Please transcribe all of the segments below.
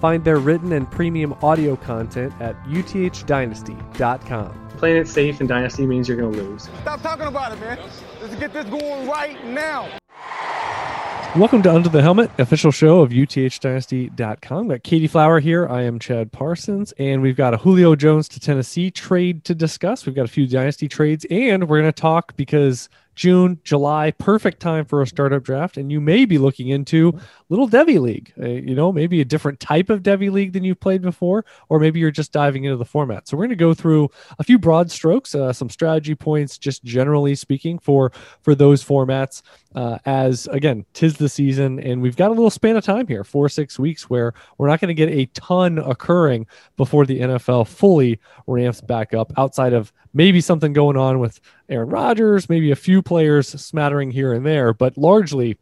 Find their written and premium audio content at uthdynasty.com. Playing it safe in Dynasty means you're going to lose. Stop talking about it, man. Let's get this going right now. Welcome to Under the Helmet, official show of uthdynasty.com. Got Katie Flower here. I am Chad Parsons, and we've got a Julio Jones to Tennessee trade to discuss. We've got a few dynasty trades, and we're going to talk because June, July, perfect time for a startup draft, and you may be looking into little Devy League. Uh, you know, maybe a different type of Devy League than you've played before, or maybe you're just diving into the format. So we're going to go through a few broad strokes, uh, some strategy points, just generally speaking for for those formats. Uh, as again, tis the season, and we've got a little span of time here, four six weeks, where we're not going to get a ton occurring before the NFL fully ramps back up. Outside of maybe something going on with Aaron Rodgers, maybe a few players smattering here and there, but largely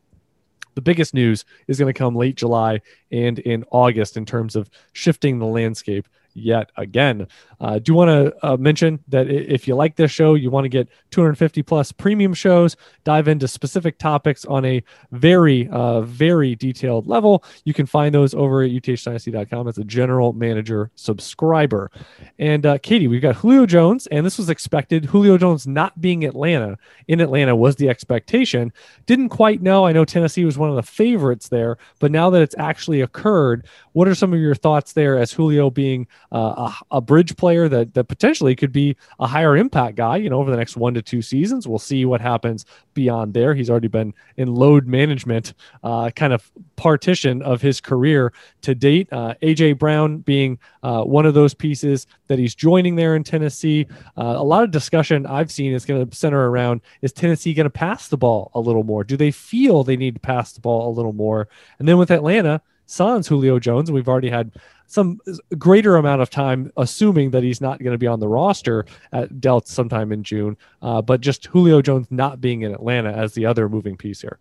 the biggest news is going to come late July and in August in terms of shifting the landscape yet again. Uh, do want to uh, mention that if you like this show, you want to get 250 plus premium shows, dive into specific topics on a very, uh, very detailed level. You can find those over at uthdynasty.com as a general manager subscriber. And uh, Katie, we've got Julio Jones, and this was expected. Julio Jones not being Atlanta in Atlanta was the expectation. Didn't quite know. I know Tennessee was one of the favorites there, but now that it's actually occurred, what are some of your thoughts there as Julio being uh, a, a bridge player that, that potentially could be a higher impact guy, you know, over the next one to two seasons? We'll see what happens beyond there. He's already been in load management uh, kind of partition of his career to date. Uh, AJ Brown being uh, one of those pieces that he's joining there in Tennessee. Uh, a lot of discussion I've seen is going to center around is Tennessee going to pass the ball a little more? Do they feel they need to pass the ball a little more? And then with Atlanta, sans Julio Jones, we've already had some greater amount of time assuming that he's not going to be on the roster at dealt sometime in June, uh, but just Julio Jones not being in Atlanta as the other moving piece here.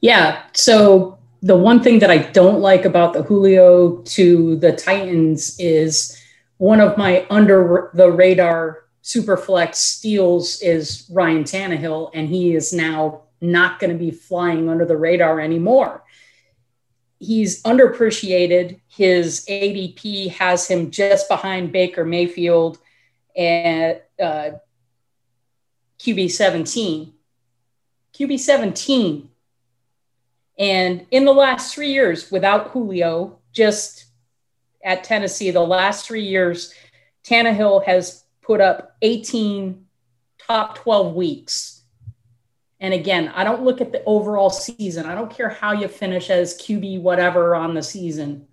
Yeah. So the one thing that I don't like about the Julio to the Titans is one of my under the radar super flex steals is Ryan Tannehill, and he is now not going to be flying under the radar anymore. He's underappreciated. His ADP has him just behind Baker Mayfield at uh, QB 17. QB 17 and in the last three years, without Julio, just at Tennessee, the last three years, Tannehill has put up 18 top 12 weeks. And again, I don't look at the overall season. I don't care how you finish as QB, whatever on the season.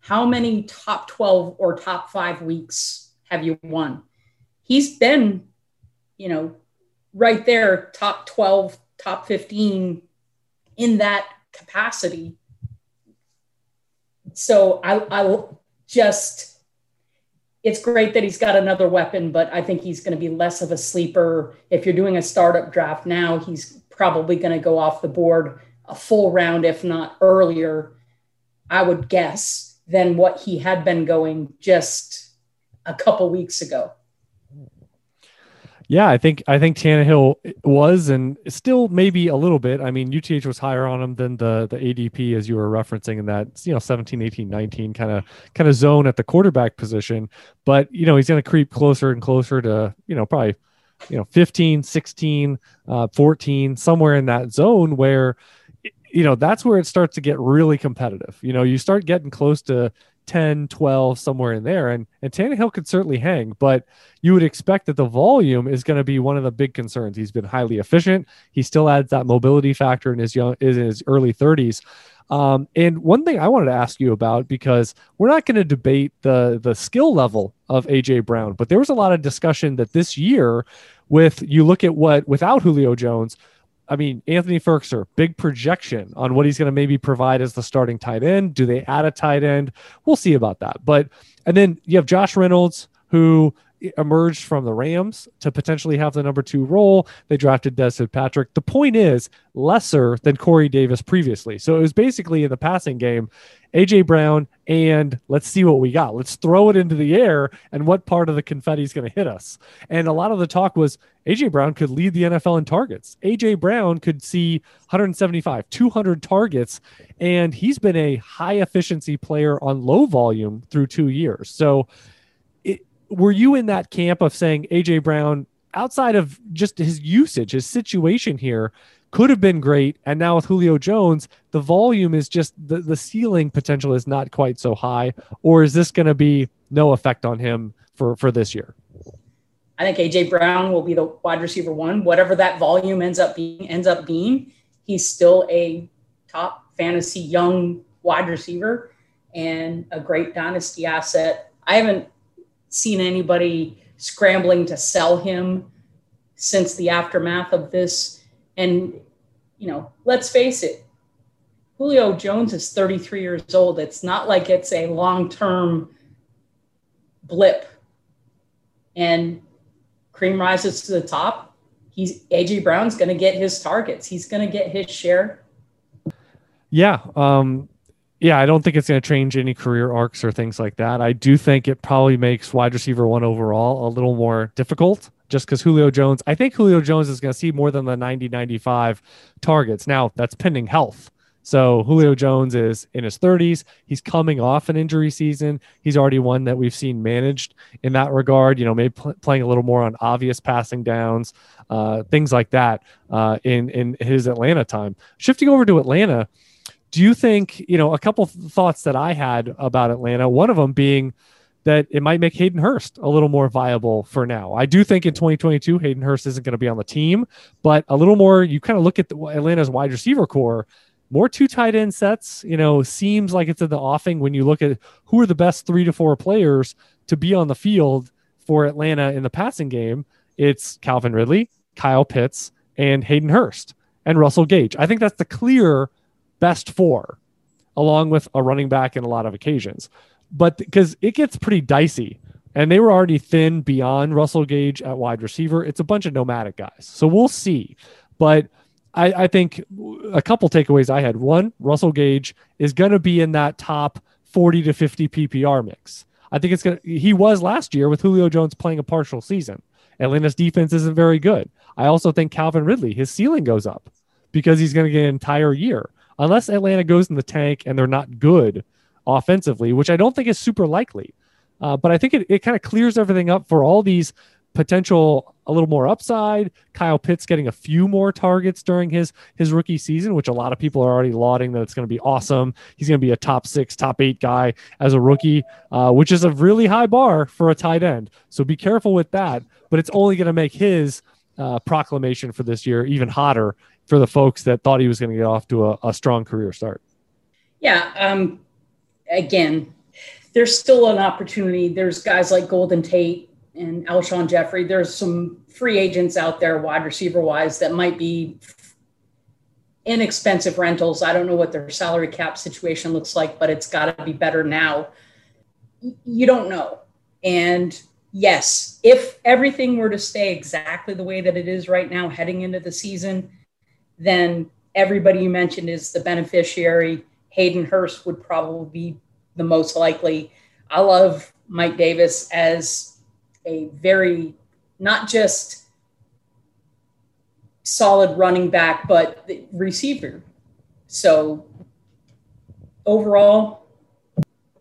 How many top 12 or top five weeks have you won? He's been, you know, right there, top 12, top 15 in that capacity. So I, I just, it's great that he's got another weapon, but I think he's going to be less of a sleeper. If you're doing a startup draft now, he's probably going to go off the board a full round, if not earlier, I would guess, than what he had been going just a couple weeks ago. Yeah, I think I think Tannehill was and still maybe a little bit. I mean, UTH was higher on him than the the ADP as you were referencing in that, you know, 17, 18, 19 kind of kind of zone at the quarterback position, but you know, he's going to creep closer and closer to, you know, probably you know 15 16 uh, 14 somewhere in that zone where you know that's where it starts to get really competitive you know you start getting close to 10 12 somewhere in there. And and Tannehill could certainly hang but you would expect that the volume is going to be one of the big concerns. He's been highly efficient. He still adds that mobility factor in his young is in his early 30s um, and one thing I wanted to ask you about because we're not going to debate the the skill level of AJ Brown, but there was a lot of discussion that this year, with you look at what without Julio Jones, I mean, Anthony Firkser, big projection on what he's going to maybe provide as the starting tight end. Do they add a tight end? We'll see about that. But and then you have Josh Reynolds, who emerged from the Rams to potentially have the number two role. They drafted Des Patrick. The point is lesser than Corey Davis previously. So it was basically in the passing game, AJ Brown, and let's see what we got. Let's throw it into the air and what part of the confetti is going to hit us. And a lot of the talk was AJ Brown could lead the NFL in targets. AJ Brown could see 175, 200 targets, and he's been a high efficiency player on low volume through two years. So were you in that camp of saying AJ Brown, outside of just his usage, his situation here, could have been great, and now with Julio Jones, the volume is just the the ceiling potential is not quite so high, or is this going to be no effect on him for for this year? I think AJ Brown will be the wide receiver one, whatever that volume ends up being. Ends up being, he's still a top fantasy young wide receiver and a great dynasty asset. I haven't seen anybody scrambling to sell him since the aftermath of this. And, you know, let's face it, Julio Jones is 33 years old. It's not like it's a long term blip. And cream rises to the top. He's AJ Brown's going to get his targets. He's going to get his share. Yeah. Um, yeah, I don't think it's going to change any career arcs or things like that. I do think it probably makes wide receiver one overall a little more difficult just because Julio Jones, I think Julio Jones is going to see more than the 90 95 targets. Now, that's pending health. So Julio Jones is in his 30s. He's coming off an injury season. He's already one that we've seen managed in that regard. You know, maybe pl- playing a little more on obvious passing downs, uh, things like that uh, in in his Atlanta time. Shifting over to Atlanta, do you think you know a couple thoughts that i had about atlanta one of them being that it might make hayden hurst a little more viable for now. I do think in 2022 hayden hurst isn't going to be on the team but a little more you kind of look at the, atlanta's wide receiver core more two tight end sets you know seems like it's in the offing when you look at who are the best three to four players to be on the field for atlanta in the passing game. It's calvin ridley kyle pitts and hayden hurst and russell gage. I think that's the clear best four, along with a running back in a lot of occasions. But because it gets pretty dicey, and they were already thin beyond Russell Gage at wide receiver, it's a bunch of nomadic guys. So we'll see. But I, I think a couple takeaways I had. One, Russell Gage is going to be in that top 40 to 50 PPR mix. I think it's going to, he was last year with Julio Jones playing a partial season. Atlanta's defense isn't very good. I also think Calvin Ridley, his ceiling goes up because he's going to get an entire year unless Atlanta goes in the tank and they're not good offensively, which I don't think is super likely. Uh, but I think it, it kind of clears everything up for all these potential a little more upside. Kyle Pitts getting a few more targets during his his rookie season, which a lot of people are already lauding that it's going to be awesome. He's going to be a top six, top eight guy as a rookie, uh, which is a really high bar for a tight end. So be careful with that. But it's only going to make his uh, proclamation for this year even hotter for the folks that thought he was going to get off to a, a strong career start? Yeah. Um, again, there's still an opportunity. There's guys like Golden Tate and Alshon Jeffery. There's some free agents out there, wide receiver wise, that might be inexpensive rentals. I don't know what their salary cap situation looks like, but it's got to be better now. You don't know. And yes, if everything were to stay exactly the way that it is right now heading into the season, then everybody you mentioned is the beneficiary. Hayden Hurst would probably be the most likely. I love Mike Davis as a very, not just solid running back, but receiver. So overall,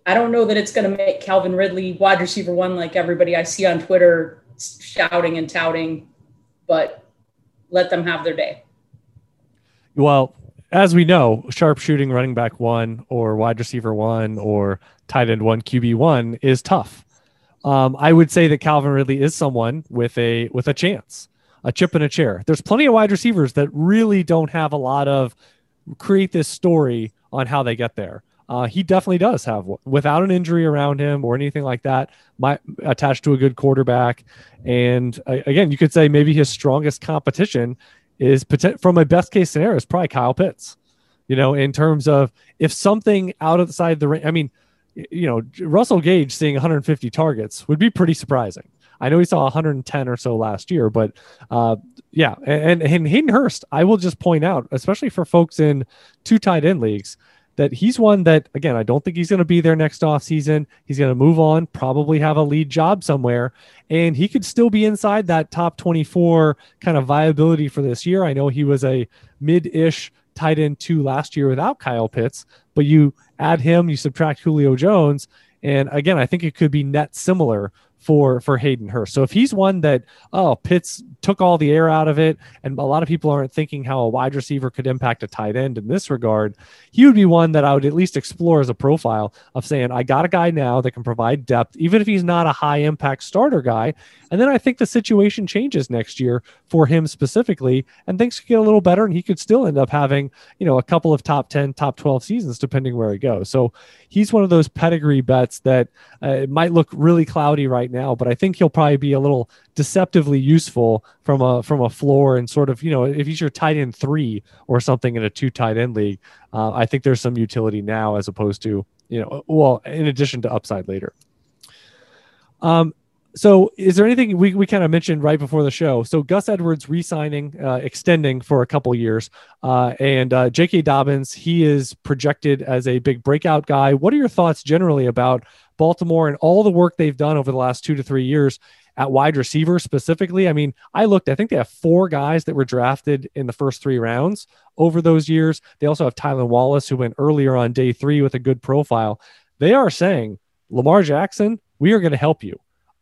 I don't know that it's going to make Calvin Ridley wide receiver one like everybody I see on Twitter shouting and touting, but let them have their day. Well, as we know, sharpshooting running back one or wide receiver one or tight end one, QB one is tough. Um, I would say that Calvin Ridley is someone with a with a chance, a chip in a chair. There's plenty of wide receivers that really don't have a lot of create this story on how they get there. Uh, he definitely does have without an injury around him or anything like that. Might attached to a good quarterback, and uh, again, you could say maybe his strongest competition is from a best case scenario is probably Kyle Pitts. You know, in terms of if something out of the range, I mean, you know, Russell Gage seeing 150 targets would be pretty surprising. I know he saw 110 or so last year, but uh, yeah, and, and Hayden Hurst, I will just point out, especially for folks in two tight end leagues, that he's one that again I don't think he's going to be there next off season. He's going to move on, probably have a lead job somewhere, and he could still be inside that top 24 kind of viability for this year. I know he was a mid-ish tight end two last year without Kyle Pitts, but you add him, you subtract Julio Jones, and again I think it could be net similar for for Hayden Hurst. So if he's one that oh Pitts took all the air out of it, and a lot of people aren't thinking how a wide receiver could impact a tight end in this regard, he would be one that I would at least explore as a profile of saying I got a guy now that can provide depth, even if he's not a high impact starter guy. And then I think the situation changes next year for him specifically, and things could get a little better, and he could still end up having you know a couple of top ten, top twelve seasons depending where he goes. So he's one of those pedigree bets that uh, it might look really cloudy right now, but I think he'll probably be a little deceptively useful from a from a floor and sort of you know if he's your tight end three or something in a two tight end league, uh, I think there's some utility now as opposed to you know well in addition to upside later. Um, so is there anything we, we kind of mentioned right before the show? So gus edwards re-signing uh, extending for a couple years uh, and uh, j.k dobbins he is projected as a big breakout guy. What are your thoughts generally about baltimore and all the work they've done over the last two to three years at wide receiver specifically? I mean i looked i think they have four guys that were drafted in the first three rounds over those years. They also have tylan wallace who went earlier on day three with a good profile. They are saying lamar jackson we are going to help you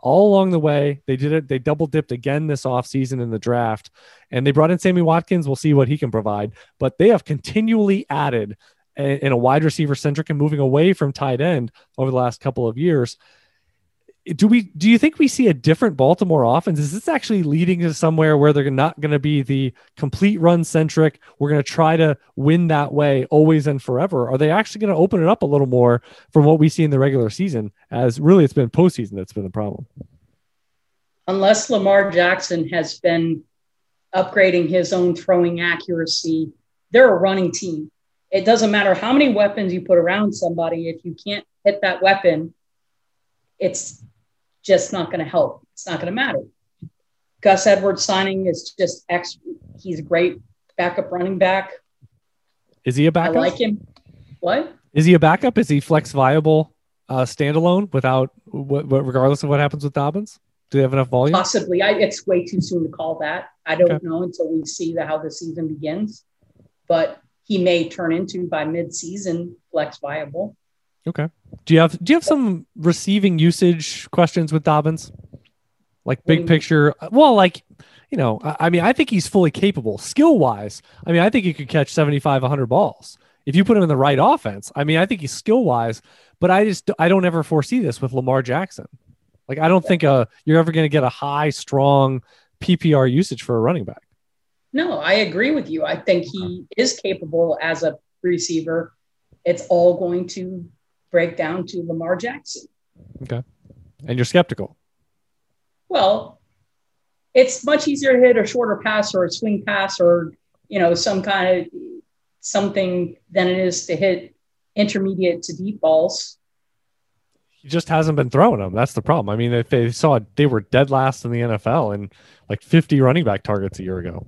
all along the way. They did it. They double dipped again this offseason in the draft, and they brought in Sammy Watkins. We'll see what he can provide. But they have continually added in a wide receiver centric and moving away from tight end over the last couple of years do we do you think we see a different Baltimore offense? Is this actually leading to somewhere where they're not going to be the complete run centric? We're going to try to win that way always and forever. Are they actually going to open it up a little more from what we see in the regular season? As really, it's been postseason that's been the problem. Unless Lamar Jackson has been upgrading his own throwing accuracy, they're a running team. It doesn't matter how many weapons you put around somebody if you can't hit that weapon it's just not going to help. It's not going to matter. Gus Edwards signing is just ex. He's a great backup running back. Is he a backup? I like him. What? Is he a backup? Is he flex viable uh, standalone without, What? regardless of what happens with Dobbins? Do they have enough volume? Possibly. I, it's way too soon to call that. I don't okay. know until we see the, how the season begins. But he may turn into by mid-season flex viable. Okay. Do you have do you have some receiving usage questions with Dobbins? Like big mm. picture. Well, like you know, I, I mean, I think he's fully capable skill wise. I mean, I think he could catch 75, 100 balls if you put him in the right offense. I mean, I think he's skill wise, but I just I don't ever foresee this with Lamar Jackson. Like I don't think uh you're ever going to get a high strong PPR usage for a running back. No, I agree with you. I think he is capable as a receiver. It's all going to break down to Lamar Jackson. Okay. And you're skeptical. Well, it's much easier to hit a shorter pass or a swing pass or, you know, some kind of something than it is to hit intermediate to deep balls. He just hasn't been throwing them. That's the problem. I mean, if they saw they were dead last in the NFL and like 50 running back targets a year ago.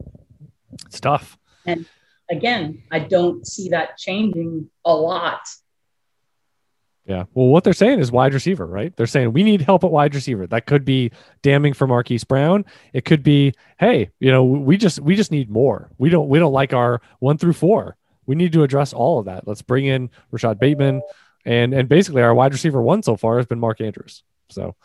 It's tough. And again, I don't see that changing a lot yeah. Well, what they're saying is wide receiver, right? They're saying we need help at wide receiver. That could be damning for Marquise Brown. It could be, hey, you know, we just we just need more. We don't we don't like our one through four. We need to address all of that. Let's bring in Rashod Bateman, and and basically our wide receiver one so far has been Mark Andrews. So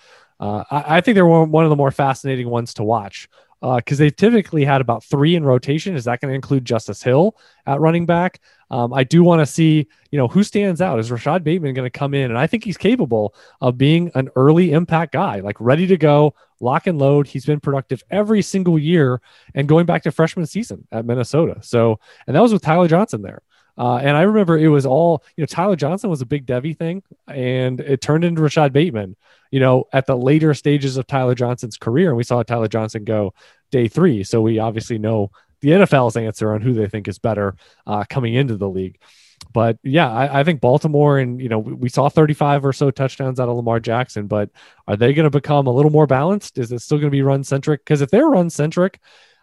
uh, I, I, think they're one of the more fascinating ones to watch because uh, they've typically had about three in rotation. Is that going to include Justice Hill at running back? Um, I do want to see, you know, who stands out. Is Rashod Bateman going to come in? And I think he's capable of being an early impact guy, like ready to go, lock and load. He's been productive every single year and going back to freshman season at Minnesota. So, and that was with Tyler Johnson there. Uh, and I remember it was all, you know, Tyler Johnson was a big Devy thing, and it turned into Rashod Bateman, you know, at the later stages of Tyler Johnson's career. And we saw Tyler Johnson go day three. So we obviously know the NFL's answer on who they think is better uh, coming into the league. But yeah, I, I, think Baltimore and you know we saw 35 or so touchdowns out of Lamar Jackson, but are they going to become a little more balanced? Is it still going to be run centric? Because if they're run centric,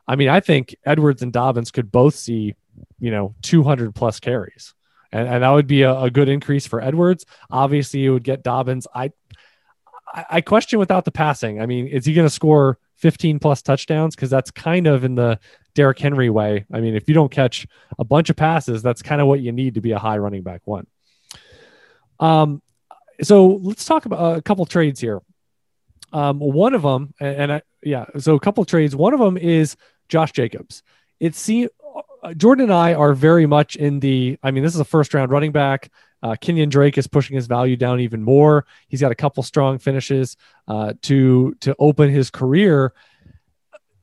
I mean, I think Edwards and Dobbins could both see you know 200 plus carries, and, and that would be a, a good increase for Edwards. Obviously, you would get Dobbins. I I question without the passing. I mean, is he going to score 15 plus touchdowns? Because that's kind of in the Derrick Henry way. I mean, if you don't catch a bunch of passes, that's kind of what you need to be a high running back one. Um, so let's talk about a couple trades here. Um, one of them, and, I, yeah, so a couple trades. One of them is Josh Jacobs. It seems uh, Jordan and I are very much in the. I mean, this is a first round running back. Uh, Kenyan Drake is pushing his value down even more. He's got a couple strong finishes uh, to to open his career.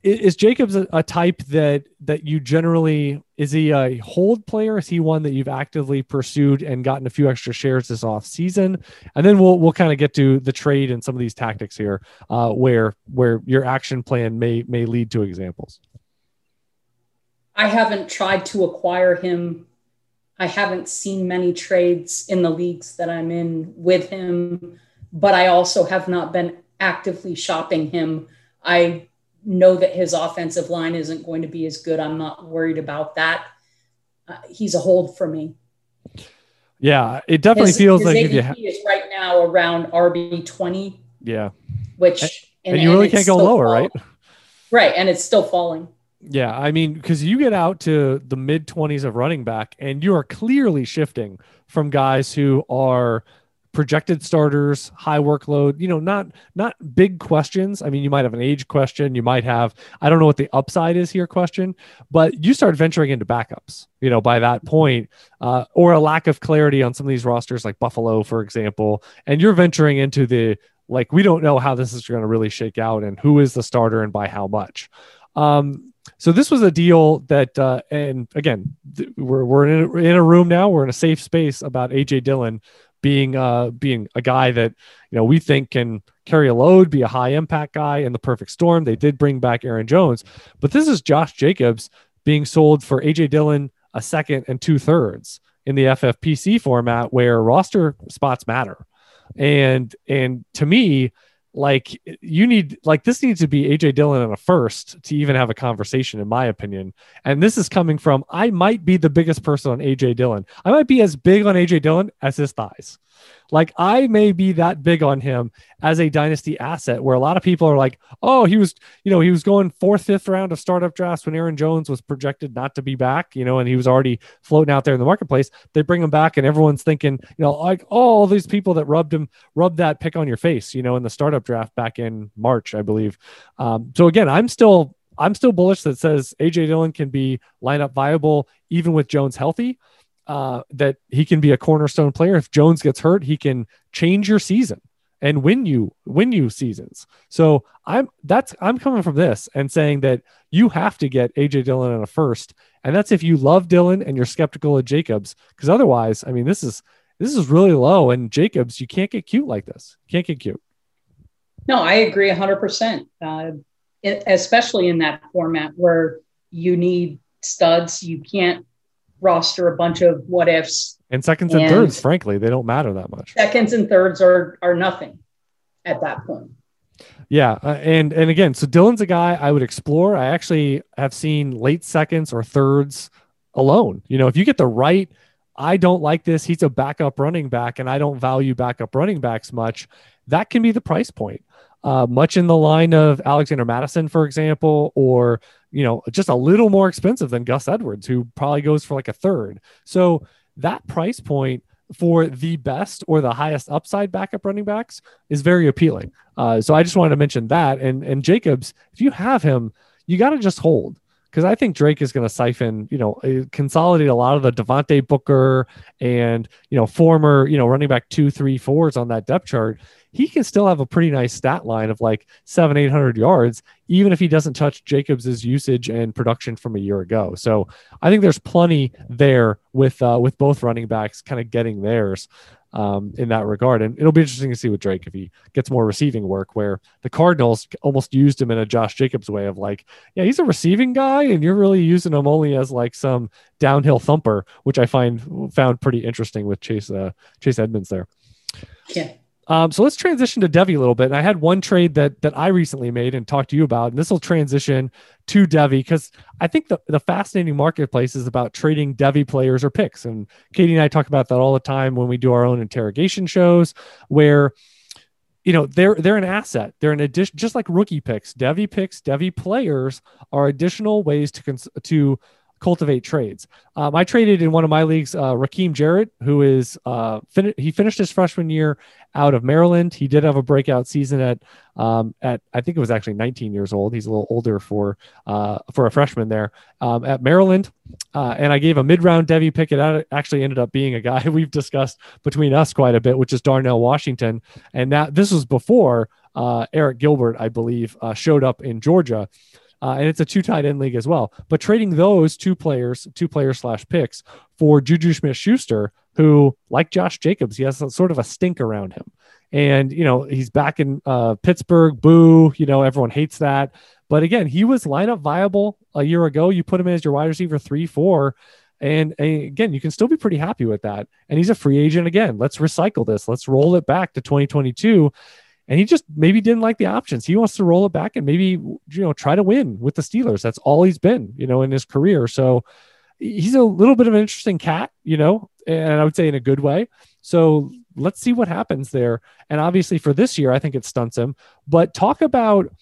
Is, Jacobs a, a, type that that you generally is he a hold player? Is he one that you've actively pursued and gotten a few extra shares this off season? And then we'll we'll kind of get to the trade and some of these tactics here, uh, where where your action plan may may lead to examples. I haven't tried to acquire him I haven't seen many trades in the leagues that I'm in with him, but I also have not been actively shopping him. I know that his offensive line isn't going to be as good. I'm not worried about that. Uh, he's a hold for me. Yeah, it definitely his, feels his like ADP if you ha- is right now around RB 20. Yeah. Which and, and, and you really can't go lower, falling. right? Right, and it's still falling. Yeah, I mean, because you get out to the mid 20s of running back, and you are clearly shifting from guys who are projected starters, high workload, you know, not not big questions. I mean, you might have an age question, you might have I don't know what the upside is here question, but you start venturing into backups, you know, by that point, uh, or a lack of clarity on some of these rosters like Buffalo, for example, and you're venturing into the like we don't know how this is going to really shake out and who is the starter and by how much. Um, so this was a deal that, uh, and again, th- we're we're in a, in a room now. We're in a safe space about AJ Dillon being uh being a guy that you know we think can carry a load, be a high impact guy in the perfect storm. They did bring back Aaron Jones, but this is Josh Jacobs being sold for AJ Dillon a second and two thirds in the FFPC format where roster spots matter. And and to me, like you need like this needs to be AJ Dillon in a first to even have a conversation, in my opinion. And this is coming from I might be the biggest person on AJ Dillon. I might be as big on AJ Dillon as his thighs. Like I may be that big on him as a dynasty asset where a lot of people are like, oh, he was, you know, he was going fourth, fifth round of startup drafts when Aaron Jones was projected not to be back, you know, and he was already floating out there in the marketplace. They bring him back and everyone's thinking, you know, like oh, all these people that rubbed him, rubbed that pick on your face, you know, in the startup draft back in March, I believe. Um, so again, I'm still I'm still bullish that says AJ Dillon can be lineup viable even with Jones healthy uh, that he can be a cornerstone player. If Jones gets hurt, he can change your season and win you win you seasons. So I'm that's I'm coming from this and saying that you have to get AJ Dillon in a first, and that's if you love Dillon and you're skeptical of Jacobs, because otherwise, I mean, this is this is really low, and Jacobs, you can't get cute like this. can't get cute. No, I agree 100. Uh, percent Especially in that format where you need studs, you can't roster a bunch of what ifs. And seconds and, and thirds, frankly, they don't matter that much. Seconds and thirds are are nothing at that point. Yeah, uh, and and again, so Dillon's a guy I would explore. I actually have seen late seconds or thirds alone. You know, if you get the right, I don't like this. He's a backup running back, and I don't value backup running backs much. That can be the price point. Uh, much in the line of Alexander Mattison, for example, or you know, just a little more expensive than Gus Edwards, who probably goes for like a third. So that price point for the best or the highest upside backup running backs is very appealing. Uh, so I just wanted to mention that. And and Jacobs, if you have him, you got to just hold because I think Drake is going to siphon, you know, uh, consolidate a lot of the Devontae Booker and you know former you know running back two, three, fours on that depth chart he can still have a pretty nice stat line of like seven, 800 yards, even if he doesn't touch Jacobs's usage and production from a year ago. So I think there's plenty there with, uh, with both running backs kind of getting theirs. um, in that regard. And it'll be interesting to see with Drake if he gets more receiving work, where the Cardinals almost used him in a Josh Jacobs way of like, yeah, he's a receiving guy, and you're really using him only as like some downhill thumper, which I find found pretty interesting with Chase uh, Chase Edmonds there. Yeah. Um, so let's transition to Devy a little bit. And I had one trade that that I recently made and talked to you about, and this will transition to Devy because I think the, the fascinating marketplace is about trading Devy players or picks. And Katie and I talk about that all the time when we do our own interrogation shows, where you know they're they're an asset. They're an addition, just like rookie picks. Devy picks, Devy players are additional ways to cons- to cultivate trades. Um, I traded in one of my leagues, uh, Rakim Jarrett, who is uh, fin- he finished his freshman year out of Maryland. He did have a breakout season at um, at I think it was actually 19 years old. He's a little older for uh, for a freshman there um, at Maryland. Uh, and I gave a mid round Devy pick. It actually ended up being a guy we've discussed between us quite a bit, which is Darnell Washington. And that this was before uh, Arik Gilbert, I believe, uh, showed up in Georgia uh, and it's a two tight end league as well. But trading those two players, two players slash picks for Juju Smith Schuster, who, like Josh Jacobs, he has a, sort of a stink around him. And, you know, he's back in uh, Pittsburgh. Boo. You know, everyone hates that. But again, he was lineup viable a year ago. You put him as your wide receiver three, four. And, and, again, you can still be pretty happy with that. And he's a free agent again. Let's recycle this. Let's roll it back to 2022 and he just maybe didn't like the options. He wants to roll it back and maybe you know try to win with the Steelers. That's all he's been, you know, in his career. So he's a little bit of an interesting cat, you know, and I would say in a good way. So let's see what happens there. And obviously for this year, I think it stunts him. But talk about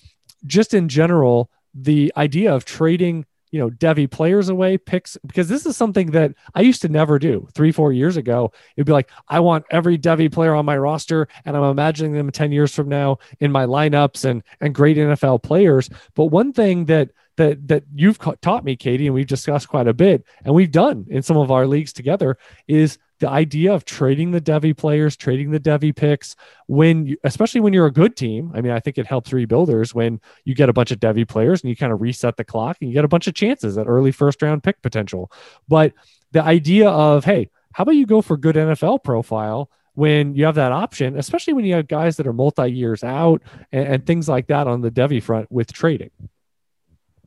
just in general the idea of trading you know, Devy players away, picks, because this is something that I used to never do three, four years ago. It'd be like, I want every Devy player on my roster, and I'm imagining them 10 years from now in my lineups and and great NFL players. But one thing that that that you've taught me, Katie, and we've discussed quite a bit, and we've done in some of our leagues together, is the idea of trading the Devy players, trading the Devy picks, when you, especially when you're a good team. I mean, I think it helps rebuilders when you get a bunch of Devy players and you kind of reset the clock and you get a bunch of chances at early first round pick potential. But the idea of, hey, how about you go for good NFL profile when you have that option, especially when you have guys that are multi years out and, and things like that on the Devy front with trading?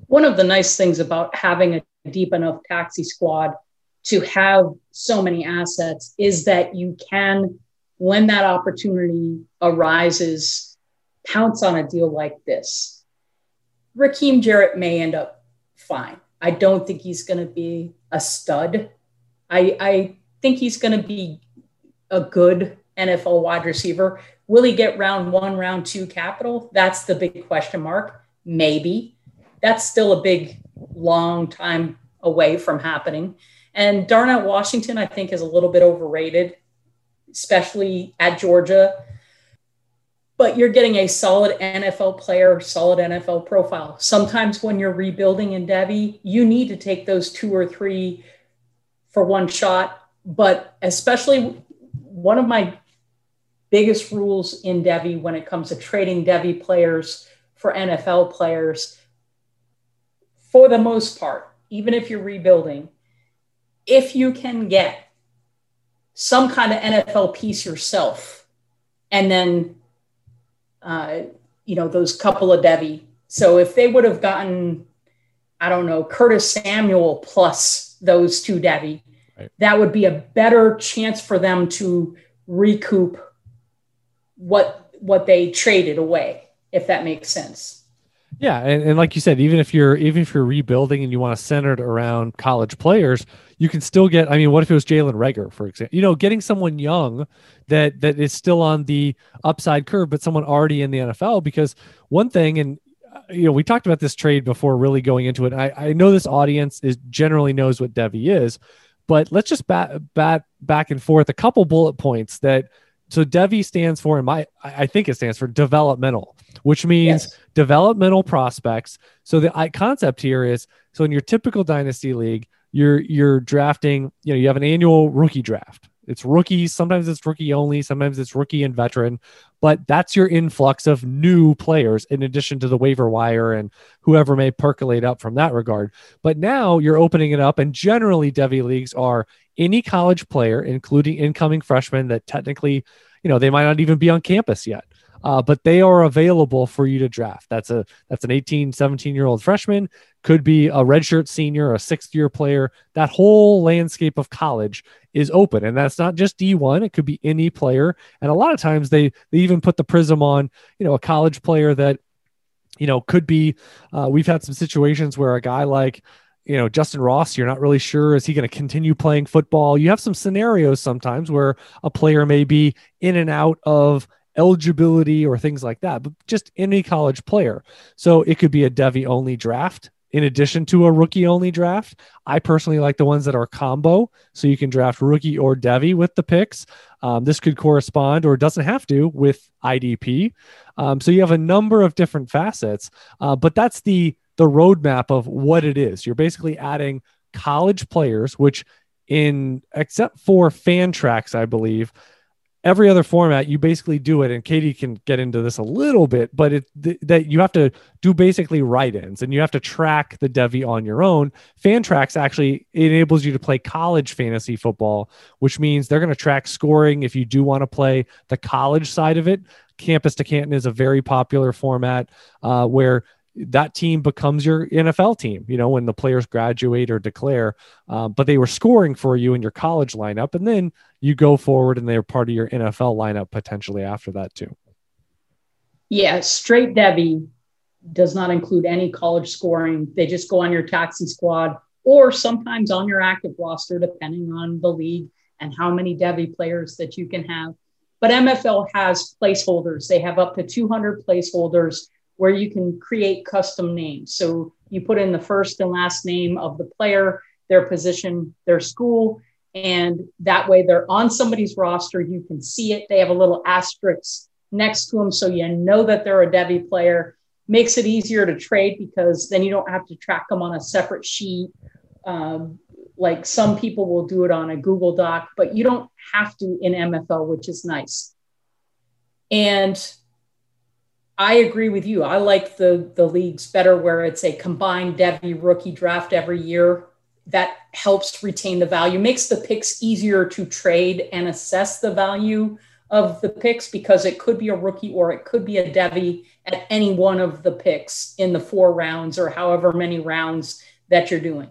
One of the nice things about having a deep enough taxi squad to have so many assets is that you can, when that opportunity arises, pounce on a deal like this. Rakim Jarrett may end up fine. I don't think he's going to be a stud. I, I think he's going to be a good NFL wide receiver. Will he get round one, round two capital? That's the big question mark. Maybe. That's still a big, long time away from happening. And Darnell Washington, I think, is a little bit overrated, especially at Georgia. But you're getting a solid NFL player, solid NFL profile. Sometimes when you're rebuilding in Devy, you need to take those two or three for one shot. But especially one of my biggest rules in Devy when it comes to trading Devy players for NFL players, for the most part, even if you're rebuilding, if you can get some kind of NFL piece yourself, and then, uh, you know, those couple of Devy. So if they would have gotten, I don't know, Curtis Samuel plus those two Devy, right. that would be a better chance for them to recoup what what they traded away, if that makes sense. Yeah, and, and like you said, even if you're even if you're rebuilding and you want to center it around college players, you can still get. I mean, what if it was Jalen Reagor, for example? You know, getting someone young that that is still on the upside curve, but someone already in the NFL. Because one thing, and uh, you know, we talked about this trade before really going into it. I, I know this audience is generally knows what Devy is, but let's just bat bat back and forth a couple bullet points that. So Devy stands for, in my I think it stands for developmental which means yes. developmental prospects. So the concept here is so in your typical dynasty league, you're you're drafting, you know, you have an annual rookie draft. It's rookies. Sometimes it's rookie only. Sometimes it's rookie and veteran. But that's your influx of new players in addition to the waiver wire and whoever may percolate up from that regard. But now you're opening it up, and generally, Devy leagues are any college player, including incoming freshmen that technically, you know, they might not even be on campus yet uh, but they are available for you to draft. That's a that's an 18, 17 year old freshman, could be a redshirt senior, a sixth year player. That whole landscape of college is open, and that's not just D1. It could be any player, and a lot of times they they even put the prism on you know a college player that you know could be. Uh, we've had some situations where a guy like you know Justyn Ross, you're not really sure is he going to continue playing football. You have some scenarios sometimes where a player may be in and out of eligibility or things like that, but just any college player. So it could be a Devy only draft in addition to a rookie only draft. I personally like the ones that are combo. So you can draft rookie or Devy with the picks. Um, this could correspond or doesn't have to with IDP. Um, so you have a number of different facets, uh, but that's the the roadmap of what it is. You're basically adding college players, which in except for Fantrax, I believe, every other format you basically do it and katie can get into this a little bit but it th- that you have to do basically write-ins and you have to track the devy on your own. Fantrax actually enables you to play college fantasy football which means they're going to track scoring if you do want to play the college side of it. Campus to canton is a very popular format uh, where that team becomes your NFL team, you know, when the players graduate or declare. Um, but they were scoring for you in your college lineup. And then you go forward and they're part of your NFL lineup potentially after that, too. Yeah, straight Devy does not include any college scoring. They just go on your taxi squad or sometimes on your active roster, depending on the league and how many Devy players that you can have. But MFL has placeholders. They have up to 200 placeholders where you can create custom names. So you put in the first and last name of the player, their position, their school, and that way they're on somebody's roster. You can see it. They have a little asterisk next to them so you know that they're a Devy player. Makes it easier to trade because then you don't have to track them on a separate sheet. Um, like some people will do it on a Google Doc, but you don't have to in MFL, which is nice. And I agree with you. I like the the leagues better where it's a combined Devy rookie draft every year. That helps retain the value, makes the picks easier to trade and assess the value of the picks because it could be a rookie or it could be a Devy at any one of the picks in the four rounds or however many rounds that you're doing.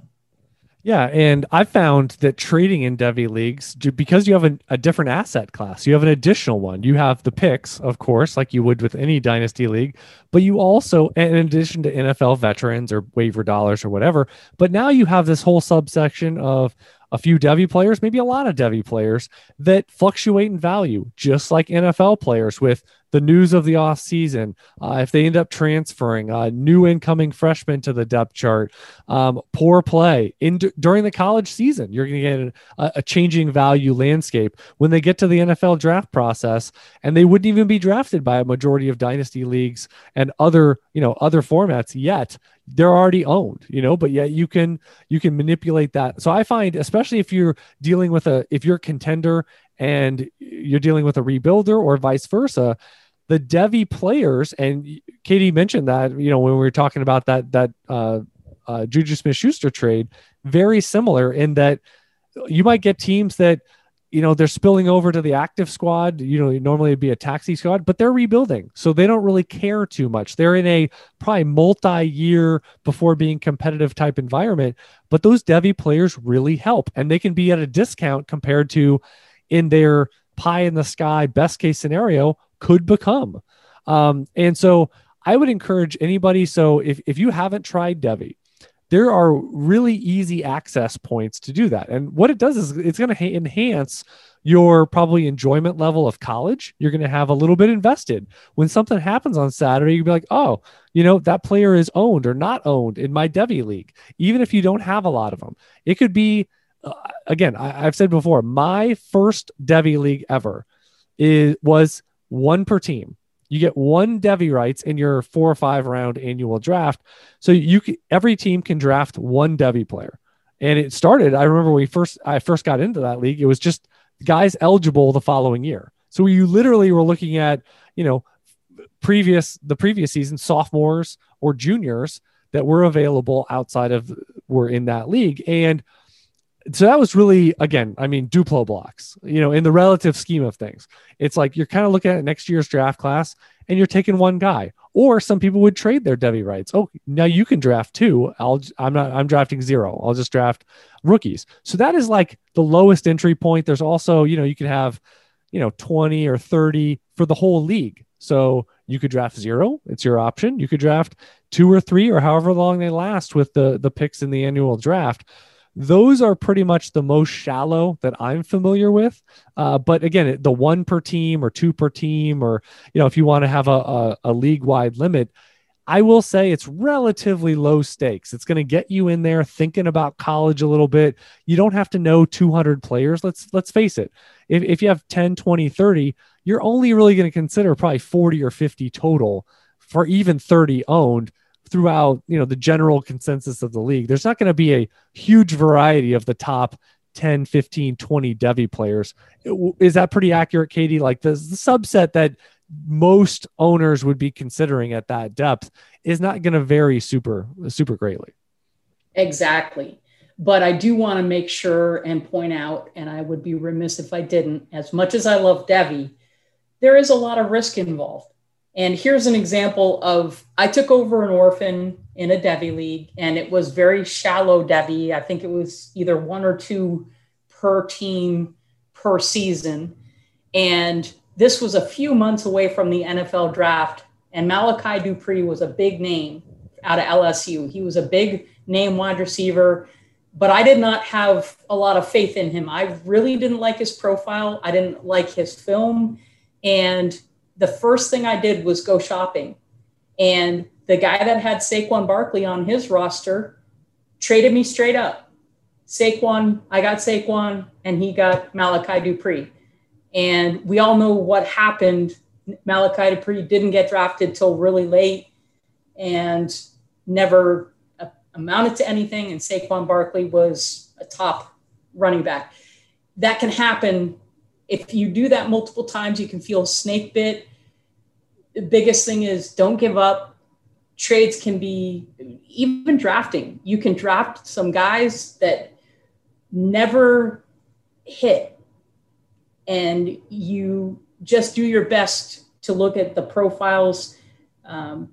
Yeah, and I found that trading in Devy leagues because you have a, a, different asset class, you have an additional one. You have the picks, of course, like you would with any dynasty league, but you also, in addition to NFL veterans or waiver dollars or whatever, but now you have this whole subsection of a few Devy players, maybe a lot of Devy players that fluctuate in value, just like NFL players with the news of the off season. Uh, if they end up transferring, uh, new incoming freshmen to the depth chart, um, poor play in during the college season, you're going to get a, a, changing value landscape when they get to the NFL draft process, and they wouldn't even be drafted by a majority of dynasty leagues and other you know other formats yet they're already owned you know but yet you can you can manipulate that so i find especially if you're dealing with a if you're a contender and you're dealing with a rebuilder or vice versa the devy players and katie mentioned that you know when we were talking about that that uh, uh juju smith schuster trade very similar in that you might get teams that you know they're spilling over to the active squad. You know normally it'd be a taxi squad but they're rebuilding so they don't really care too much. They're in a probably multi-year before being competitive type environment but those devy players really help and they can be at a discount compared to in their pie in the sky best case scenario could become um, and so i would encourage anybody so if, if you haven't tried Devy, there are really easy access points to do that. And what it does is it's going to ha- enhance your probably enjoyment level of college. You're going to have a little bit invested. When something happens on Saturday, you'll be like, oh, you know, that player is owned or not owned in my Devy league, even if you don't have a lot of them. It could be, uh, again, I, have said before, my first Devy league ever is, was one per team. You get one Devy rights in your four or five round annual draft. So you can, every team can draft one Devy player. And it started, I remember when we first I first got into that league, it was just guys eligible the following year. So you literally were looking at, you know, previous the previous season sophomores or juniors that were available outside of were in that league and so that was really again i mean duplo blocks you know in the relative scheme of things. It's like you're kind of looking at next year's draft class and you're taking one guy or some people would trade their devy rights. Oh now you can draft two. I'll i'm not i'm drafting zero. I'll just draft rookies. So that is like the lowest entry point. There's also you know you could have you know 20 or 30 for the whole league. So you could draft zero. It's your option. You could draft two or three or however long they last with the the picks in the annual draft those are pretty much the most shallow that I'm familiar with. Uh, but again, the one per team or two per team, or you know, if you want to have a, a, a league wide limit, I will say it's relatively low stakes. It's going to get you in there thinking about college a little bit. You don't have to know 200 players. Let's let's face it. If, if you have 10, 20, 30, you're only really going to consider probably 40 or 50 total for even 30 owned throughout you know the general consensus of the league there's not going to be a huge variety of the top 10 15 20 devy players. Is that pretty accurate katie? Like the, the subset that most owners would be considering at that depth is not going to vary super super greatly. Exactly. But i do want to make sure and point out and i would be remiss if i didn't as much as i love devy there is a lot of risk involved and here's an example of I took over an orphan in a Devy league, and it was very shallow Devy. I think it was either one or two per team per season. And this was a few months away from the NFL draft. And Malachi Dupre was a big name out of LSU. He was a big name wide receiver, but I did not have a lot of faith in him. I really didn't like his profile, I didn't like his film. And the first thing I did was go shopping. And the guy that had Saquon Barkley on his roster traded me straight up. Saquon, I got Saquon, and he got Malachi Dupre. And we all know what happened. Malachi Dupre didn't get drafted till really late and never amounted to anything. And Saquon Barkley was a top running back. That can happen if you do that multiple times, you can feel snake bit. The biggest thing is don't give up. Trades can be even drafting. You can draft some guys that never hit, and you just do your best to look at the profiles. Um,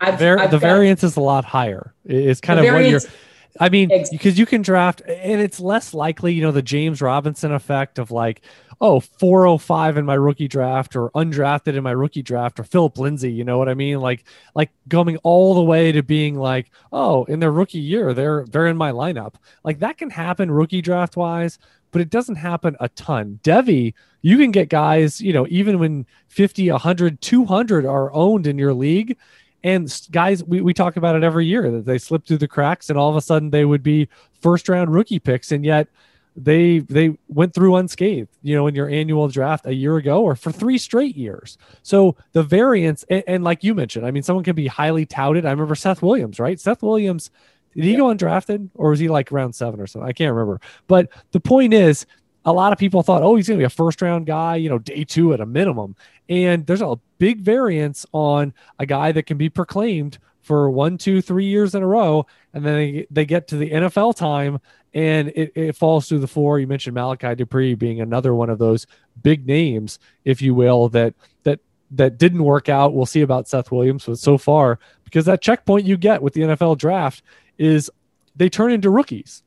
I've, Var- I've the got, variance is a lot higher. It's kind of variance, what you're I mean, because you can draft, and it's less likely, you know, the James Robinson effect of like, oh, 405 in my rookie draft or undrafted in my rookie draft or Phillip Lindsay, you know what I mean? Like, like going all the way to being like, oh, in their rookie year, they're they're in my lineup. Like that can happen rookie draft wise, but it doesn't happen a ton. Devy, you can get guys, you know, even when 50, 100, 200 are owned in your league and guys, we, we talk about it every year that they slip through the cracks and all of a sudden they would be first round rookie picks. And yet they they went through unscathed, you know, in your annual draft a year ago or for three straight years. So the variance, and, and like you mentioned, I mean, someone can be highly touted. I remember Seth Williams, right? Seth Williams, did he yeah. go undrafted or was he like round seven or something? I can't remember. But the point is, a lot of people thought, oh, he's going to be a first round guy, you know, day two at a minimum. And there's a big variance on a guy that can be proclaimed for one, two, three years in a row. And then they, they get to the NFL time and it, it falls through the floor. You mentioned Malachi Dupre being another one of those big names, if you will, that, that, that didn't work out. We'll see about Seth Williams, but so far, because that checkpoint you get with the NFL draft is they turn into rookies.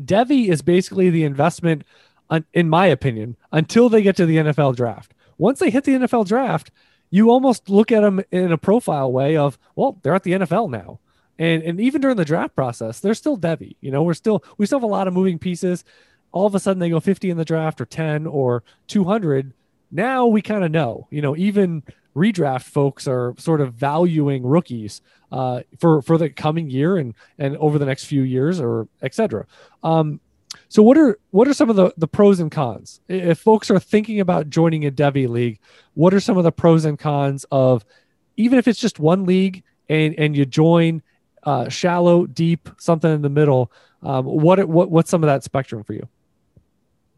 Devy is basically the investment in my opinion, until they get to the NFL draft. Once they hit the NFL draft, you almost look at them in a profile way of, well, they're at the NFL now. And and even during the draft process, they're still Devy. You know, we're still we still have a lot of moving pieces. All of a sudden they go 50 in the draft or 10 or 200. Now we kind of know, you know, even redraft folks are sort of valuing rookies uh, for for the coming year and and over the next few years or etc. Um, so what are what are some of the, the pros and cons? If folks are thinking about joining a Devy league, what are some of the pros and cons of even if it's just one league and and you join uh, shallow, deep, something in the middle? Um, what what what's some of that spectrum for you?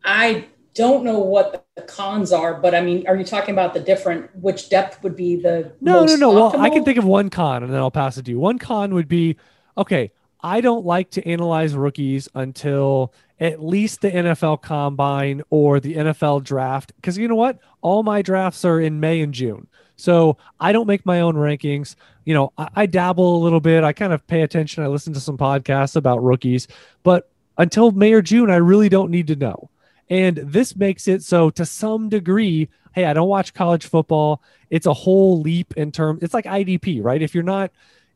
I don't know what the cons are, but I mean, are you talking about the different which depth would be the no, no, no. Well, I can think of one con, and then I'll pass it to you. One con would be, okay, I don't like to analyze rookies until at least the NFL Combine or the NFL Draft, because you know what? All my drafts are in May and June, so I don't make my own rankings. You know, I, I dabble a little bit. I kind of pay attention. I listen to some podcasts about rookies, but until May or June, I really don't need to know. And this makes it so to some degree, hey, I don't watch college football. It's a whole leap in terms. It's like IDP, right? If you're not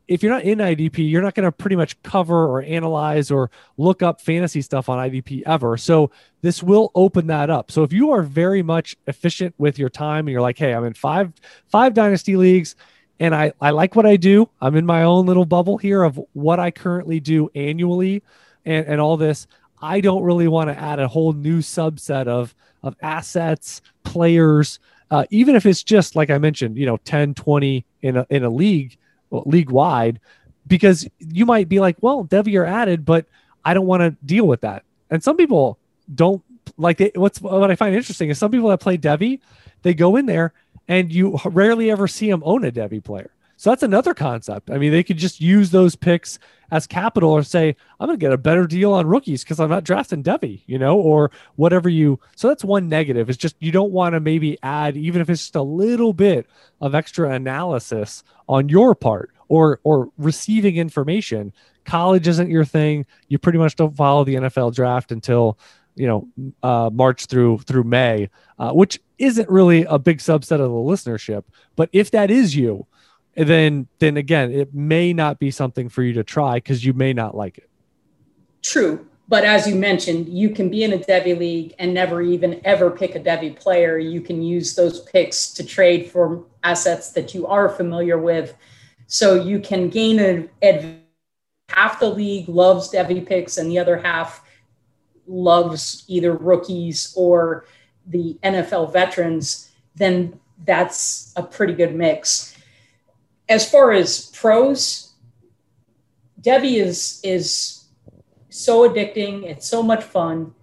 if you're not in IDP, you're not going to pretty much cover or analyze or look up fantasy stuff on IDP ever. So this will open that up. So if you are very much efficient with your time and you're like, hey, I'm in five five dynasty leagues and I, I like what I do. I'm in my own little bubble here of what I currently do annually and, and all this. I don't really want to add a whole new subset of of assets, players, uh, even if it's just like I mentioned, you know, 10, 20 in a in a league, league wide, because you might be like, well, Devy are added, but I don't want to deal with that. And some people don't like they, what's what I find interesting is some people that play Devy, they go in there and you rarely ever see them own a Devy player. So that's another concept. I mean, they could just use those picks as capital or say, I'm going to get a better deal on rookies because I'm not drafting Devy, you know, or whatever you. So that's one negative. It's just you don't want to maybe add, even if it's just a little bit of extra analysis on your part or or receiving information. College isn't your thing. You pretty much don't follow the NFL draft until you know uh, March through through May, uh, which isn't really a big subset of the listenership. But if that is you, then then again, it may not be something for you to try because you may not like it. True. But as you mentioned, you can be in a Devy league and never even ever pick a Devy player. You can use those picks to trade for assets that you are familiar with. So you can gain an advantage. Half the league loves Devy picks, and the other half loves either rookies or the NFL veterans. Then that's a pretty good mix. As far as pros, Devy is is so addicting. It's so much fun.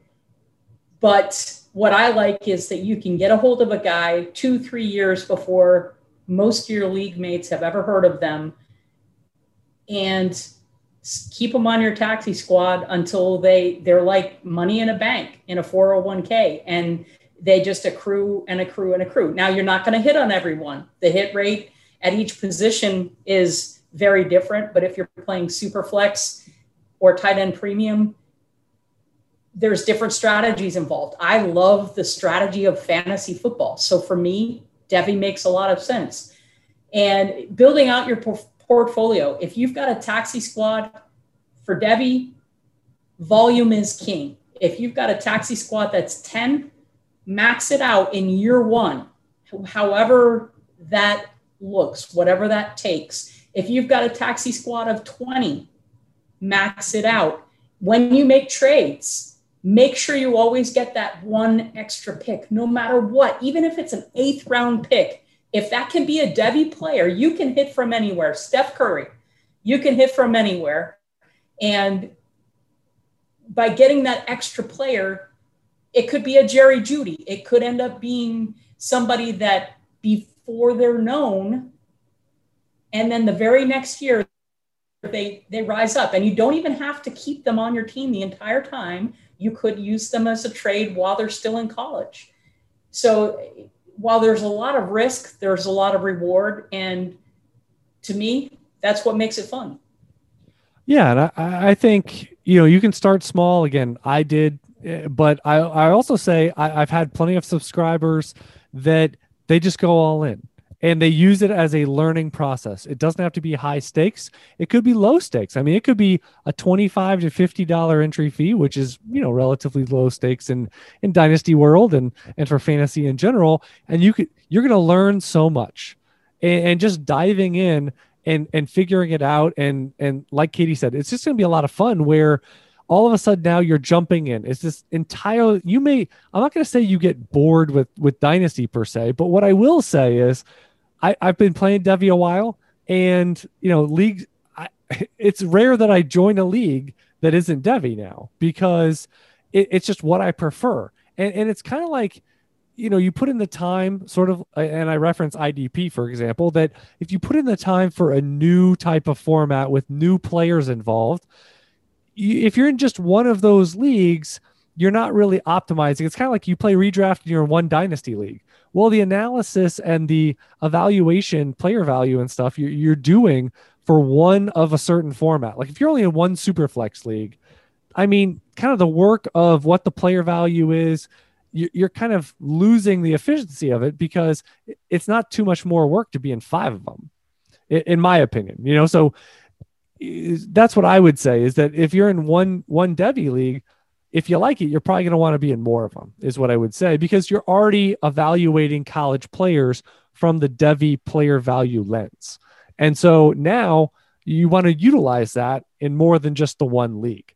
But what I like is that you can get a hold of a guy two, three years before most of your league mates have ever heard of them and keep them on your taxi squad until they they're like money in a bank in a 401k and they just accrue and accrue and accrue. Now you're not going to hit on everyone. The hit rate at each position is very different, but if you're playing super flex or tight end premium, there's different strategies involved. I love the strategy of fantasy football. So for me, Devy makes a lot of sense. And building out your por- portfolio, if you've got a taxi squad for Devy, volume is king. If you've got a taxi squad that's 10, max it out in year one, however that looks, whatever that takes. If you've got a taxi squad of 20, max it out. When you make trades, make sure you always get that one extra pick, no matter what, even if it's an eighth round pick. If that can be a Devy player, you can hit from anywhere. Steph Curry, you can hit from anywhere. And by getting that extra player, it could be a Jerry Jeudy. It could end up being somebody that before they're known, and then the very next year they they rise up, and you don't even have to keep them on your team the entire time. You could use them as a trade while they're still in college. So while there's a lot of risk, there's a lot of reward, and to me, that's what makes it fun. Yeah, and I, I think you know you can start small. Again, I did Eh, but I, I also say I, have had plenty of subscribers that they just go all in and they use it as a learning process. It doesn't have to be high stakes. It could be low stakes. I mean, it could be a 25 to 50 dollar entry fee, which is, you know, relatively low stakes in in dynasty world and and for fantasy in general, and you could you're going to learn so much. And, and just diving in and and figuring it out and and like Katie said, it's just going to be a lot of fun where all of a sudden now you're jumping in. It's this entire you may I'm not going to say you get bored with with Dynasty per se, but what I will say is I, I've been playing Devy a while and you know league I, it's rare that I join a league that isn't Devy now because it, it's just what I prefer. And, and it's kind of like, you know, you put in the time, sort of, and I reference IDP, for example, that if you put in the time for a new type of format with new players involved, if you're in just one of those leagues, you're not really optimizing. It's kind of like you play redraft and you're in one dynasty league. Well, the analysis and the evaluation, player value and stuff you're, you're doing for one of a certain format. Like if you're only in one super flex league, I mean, kind of the work of what the player value is, you're kind of losing the efficiency of it because it's not too much more work to be in five of them, in my opinion. You know, so that's what I would say is that if you're in one one Devy league, if you like it, you're probably going to want to be in more of them, is what I would say, because you're already evaluating college players from the Devy player value lens. And so now you want to utilize that in more than just the one league.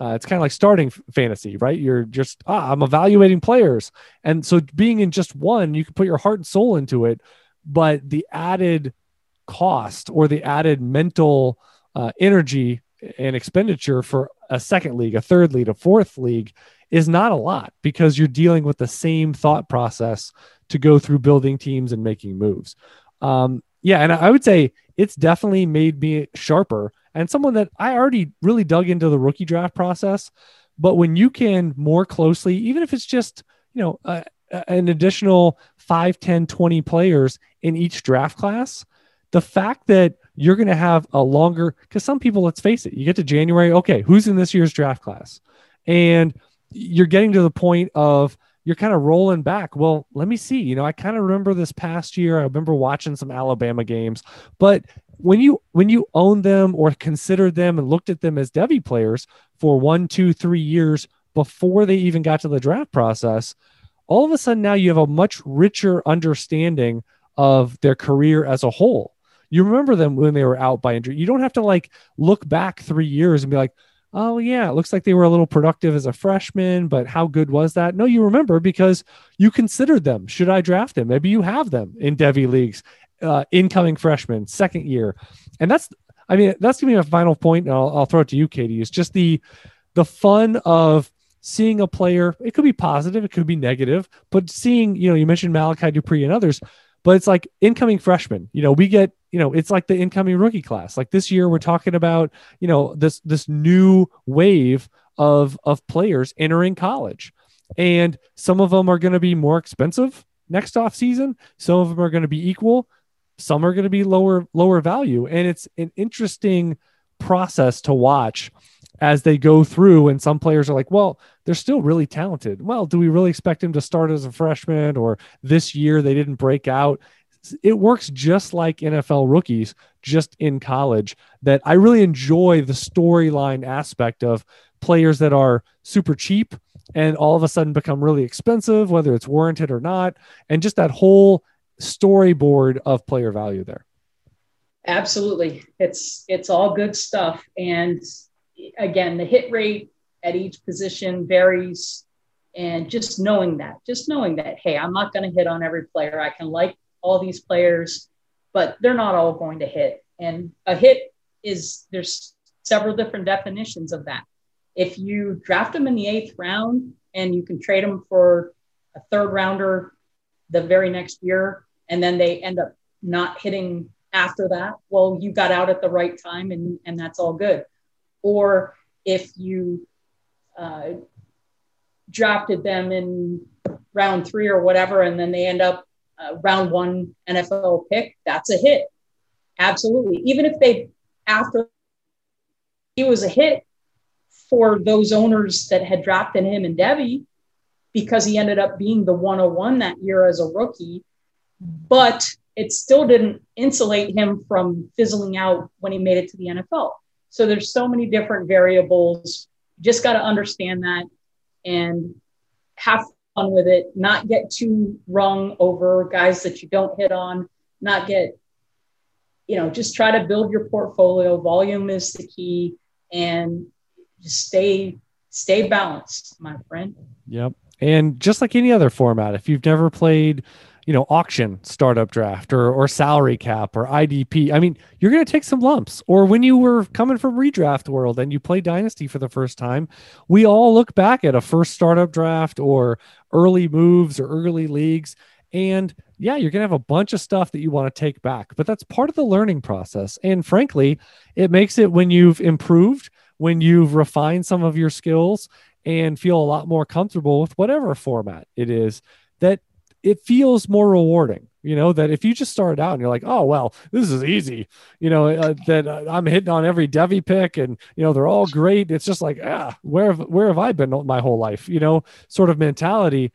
Uh, it's kind of like starting fantasy, right? You're just, ah, I'm evaluating players. And so being in just one, you can put your heart and soul into it. But the added cost or the added mental uh, energy and expenditure for a second league, a third league, a fourth league is not a lot because you're dealing with the same thought process to go through building teams and making moves. Um, yeah, and I would say it's definitely made me sharper and someone that I already really dug into the rookie draft process. But when you can more closely, even if it's just, you know, uh, an additional 5, 10, 20 players in each draft class, the fact that you're going to have a longer, because some people, let's face it, you get to January, okay, who's in this year's draft class? And you're getting to the point of, you're kind of rolling back. Well, let me see. You know, I kind of remember this past year. I remember watching some Alabama games, but when you when you own them or considered them and looked at them as Devy players for one, two, three years before they even got to the draft process, all of a sudden now you have a much richer understanding of their career as a whole. You remember them when they were out by injury. You don't have to like look back three years and be like, oh yeah, it looks like they were a little productive as a freshman, but how good was that? No, you remember because you considered them. Should I draft them? Maybe you have them in Devy leagues uh, incoming freshman, second year, and that's I mean that's gonna be my final point. And I'll, I'll throw it to you, Katie. Is just the the fun of seeing a player. It could be positive, it could be negative, but seeing you know you mentioned Malachi Dupre and others, but it's like incoming freshmen. You know we get you know it's like the incoming rookie class. Like this year we're talking about you know this this new wave of of players entering college and some of them are going to be more expensive next off season some of them are going to be equal some are going to be lower lower value and it's an interesting process to watch as they go through and some players are like well they're still really talented well do we really expect him to start as a freshman or this year they didn't break out it works just like NFL rookies just in college that I really enjoy the storyline aspect of players that are super cheap and all of a sudden become really expensive whether it's warranted or not and just that whole storyboard of player value there. Absolutely. It's it's all good stuff. And again, the hit rate at each position varies. And just knowing that, just knowing that, hey, I'm not going to hit on every player. I can like all these players, but they're not all going to hit. And a hit is there's several different definitions of that. If you draft them in the eighth round and you can trade them for a third rounder the very next year, and then they end up not hitting after that, well, you got out at the right time and, and that's all good. Or if you uh, drafted them in round three or whatever, and then they end up uh, round one NFL pick, that's a hit. Absolutely. Even if they, after he was a hit for those owners that had drafted him and Devy, because he ended up being the 101 that year as a rookie, but it still didn't insulate him from fizzling out when he made it to the NFL. So there's so many different variables. Just got to understand that and have fun with it, not get too wrung over guys that you don't hit on, not get, you know, just try to build your portfolio. Volume is the key and just stay stay balanced, my friend. Yep. And just like any other format, if you've never played you know auction startup draft or or salary cap or idp i mean you're going to take some lumps. Or when you were coming from redraft world and you play dynasty for the first time we all look back at a first startup draft or early moves or early leagues. And yeah you're going to have a bunch of stuff that you want to take back but that's part of the learning process. And frankly it makes it when you've improved when you've refined some of your skills and feel a lot more comfortable with whatever format it is that it feels more rewarding you know that if you just start out and you're like oh well this is easy you know uh, that uh, i'm hitting on every devy pick and you know they're all great. It's just like ah where have, where have i been my whole life? You know sort of mentality.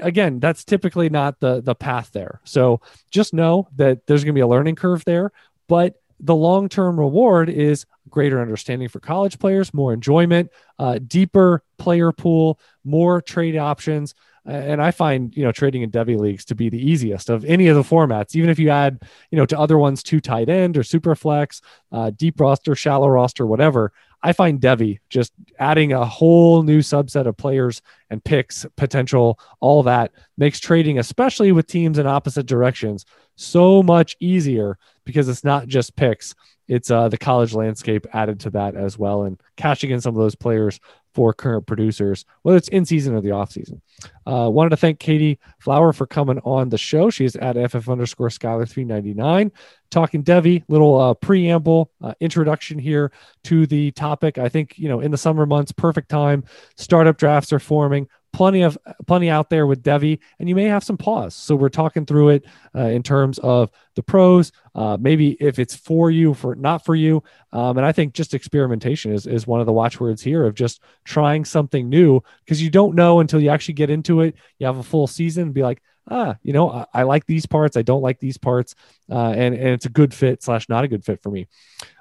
Again that's typically not the the path there. So just know that there's going to be a learning curve there but the long term reward is greater understanding for college players, more enjoyment, uh, deeper player pool, more trade options. And I find, you know, trading in Devy leagues to be the easiest of any of the formats. Even if you add, you know, to other ones, two tight end or super flex, uh, deep roster, shallow roster, whatever. I find Devy just adding a whole new subset of players and picks, potential, all that makes trading, especially with teams in opposite directions, so much easier because it's not just picks it's uh, the college landscape added to that as well and cashing in some of those players for current producers, whether it's in season or the off season. Uh, wanted to thank Katie Flower for coming on the show. She's at FF underscore Skyler 399 talking Devy, little uh, preamble uh, introduction here to the topic. I think, you know, in the summer months, perfect time. Startup drafts are forming plenty of plenty out there with Devy, and you may have some pause. So we're talking through it uh, in terms of the pros, uh, maybe if it's for you, for not for you, um, and I think just experimentation is is one of the watchwords here of just trying something new because you don't know until you actually get into it. You have a full season, and be like, ah, you know, I, I like these parts, I don't like these parts, uh, and and it's a good fit slash not a good fit for me.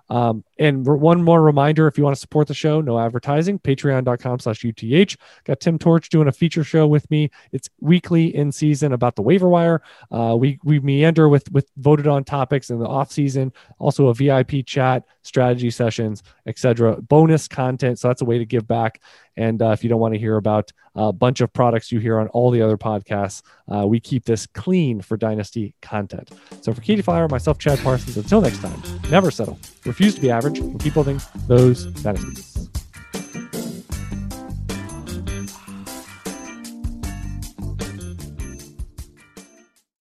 Um, and one more reminder, if you want to support the show, no advertising, patreon.com slash UTH. Got Tim Torch doing a feature show with me. It's weekly in season about the waiver wire. Uh, we, we meander with, with voted on topics in the off season, also a VIP chat, strategy sessions, etc. Bonus content. So that's a way to give back. And uh, if you don't want to hear about a bunch of products you hear on all the other podcasts, uh, we keep this clean for Dynasty content. So for Katie Flower, myself, Chad Parsons, until next time, never settle, refuse to be average, and keep building those dynasties.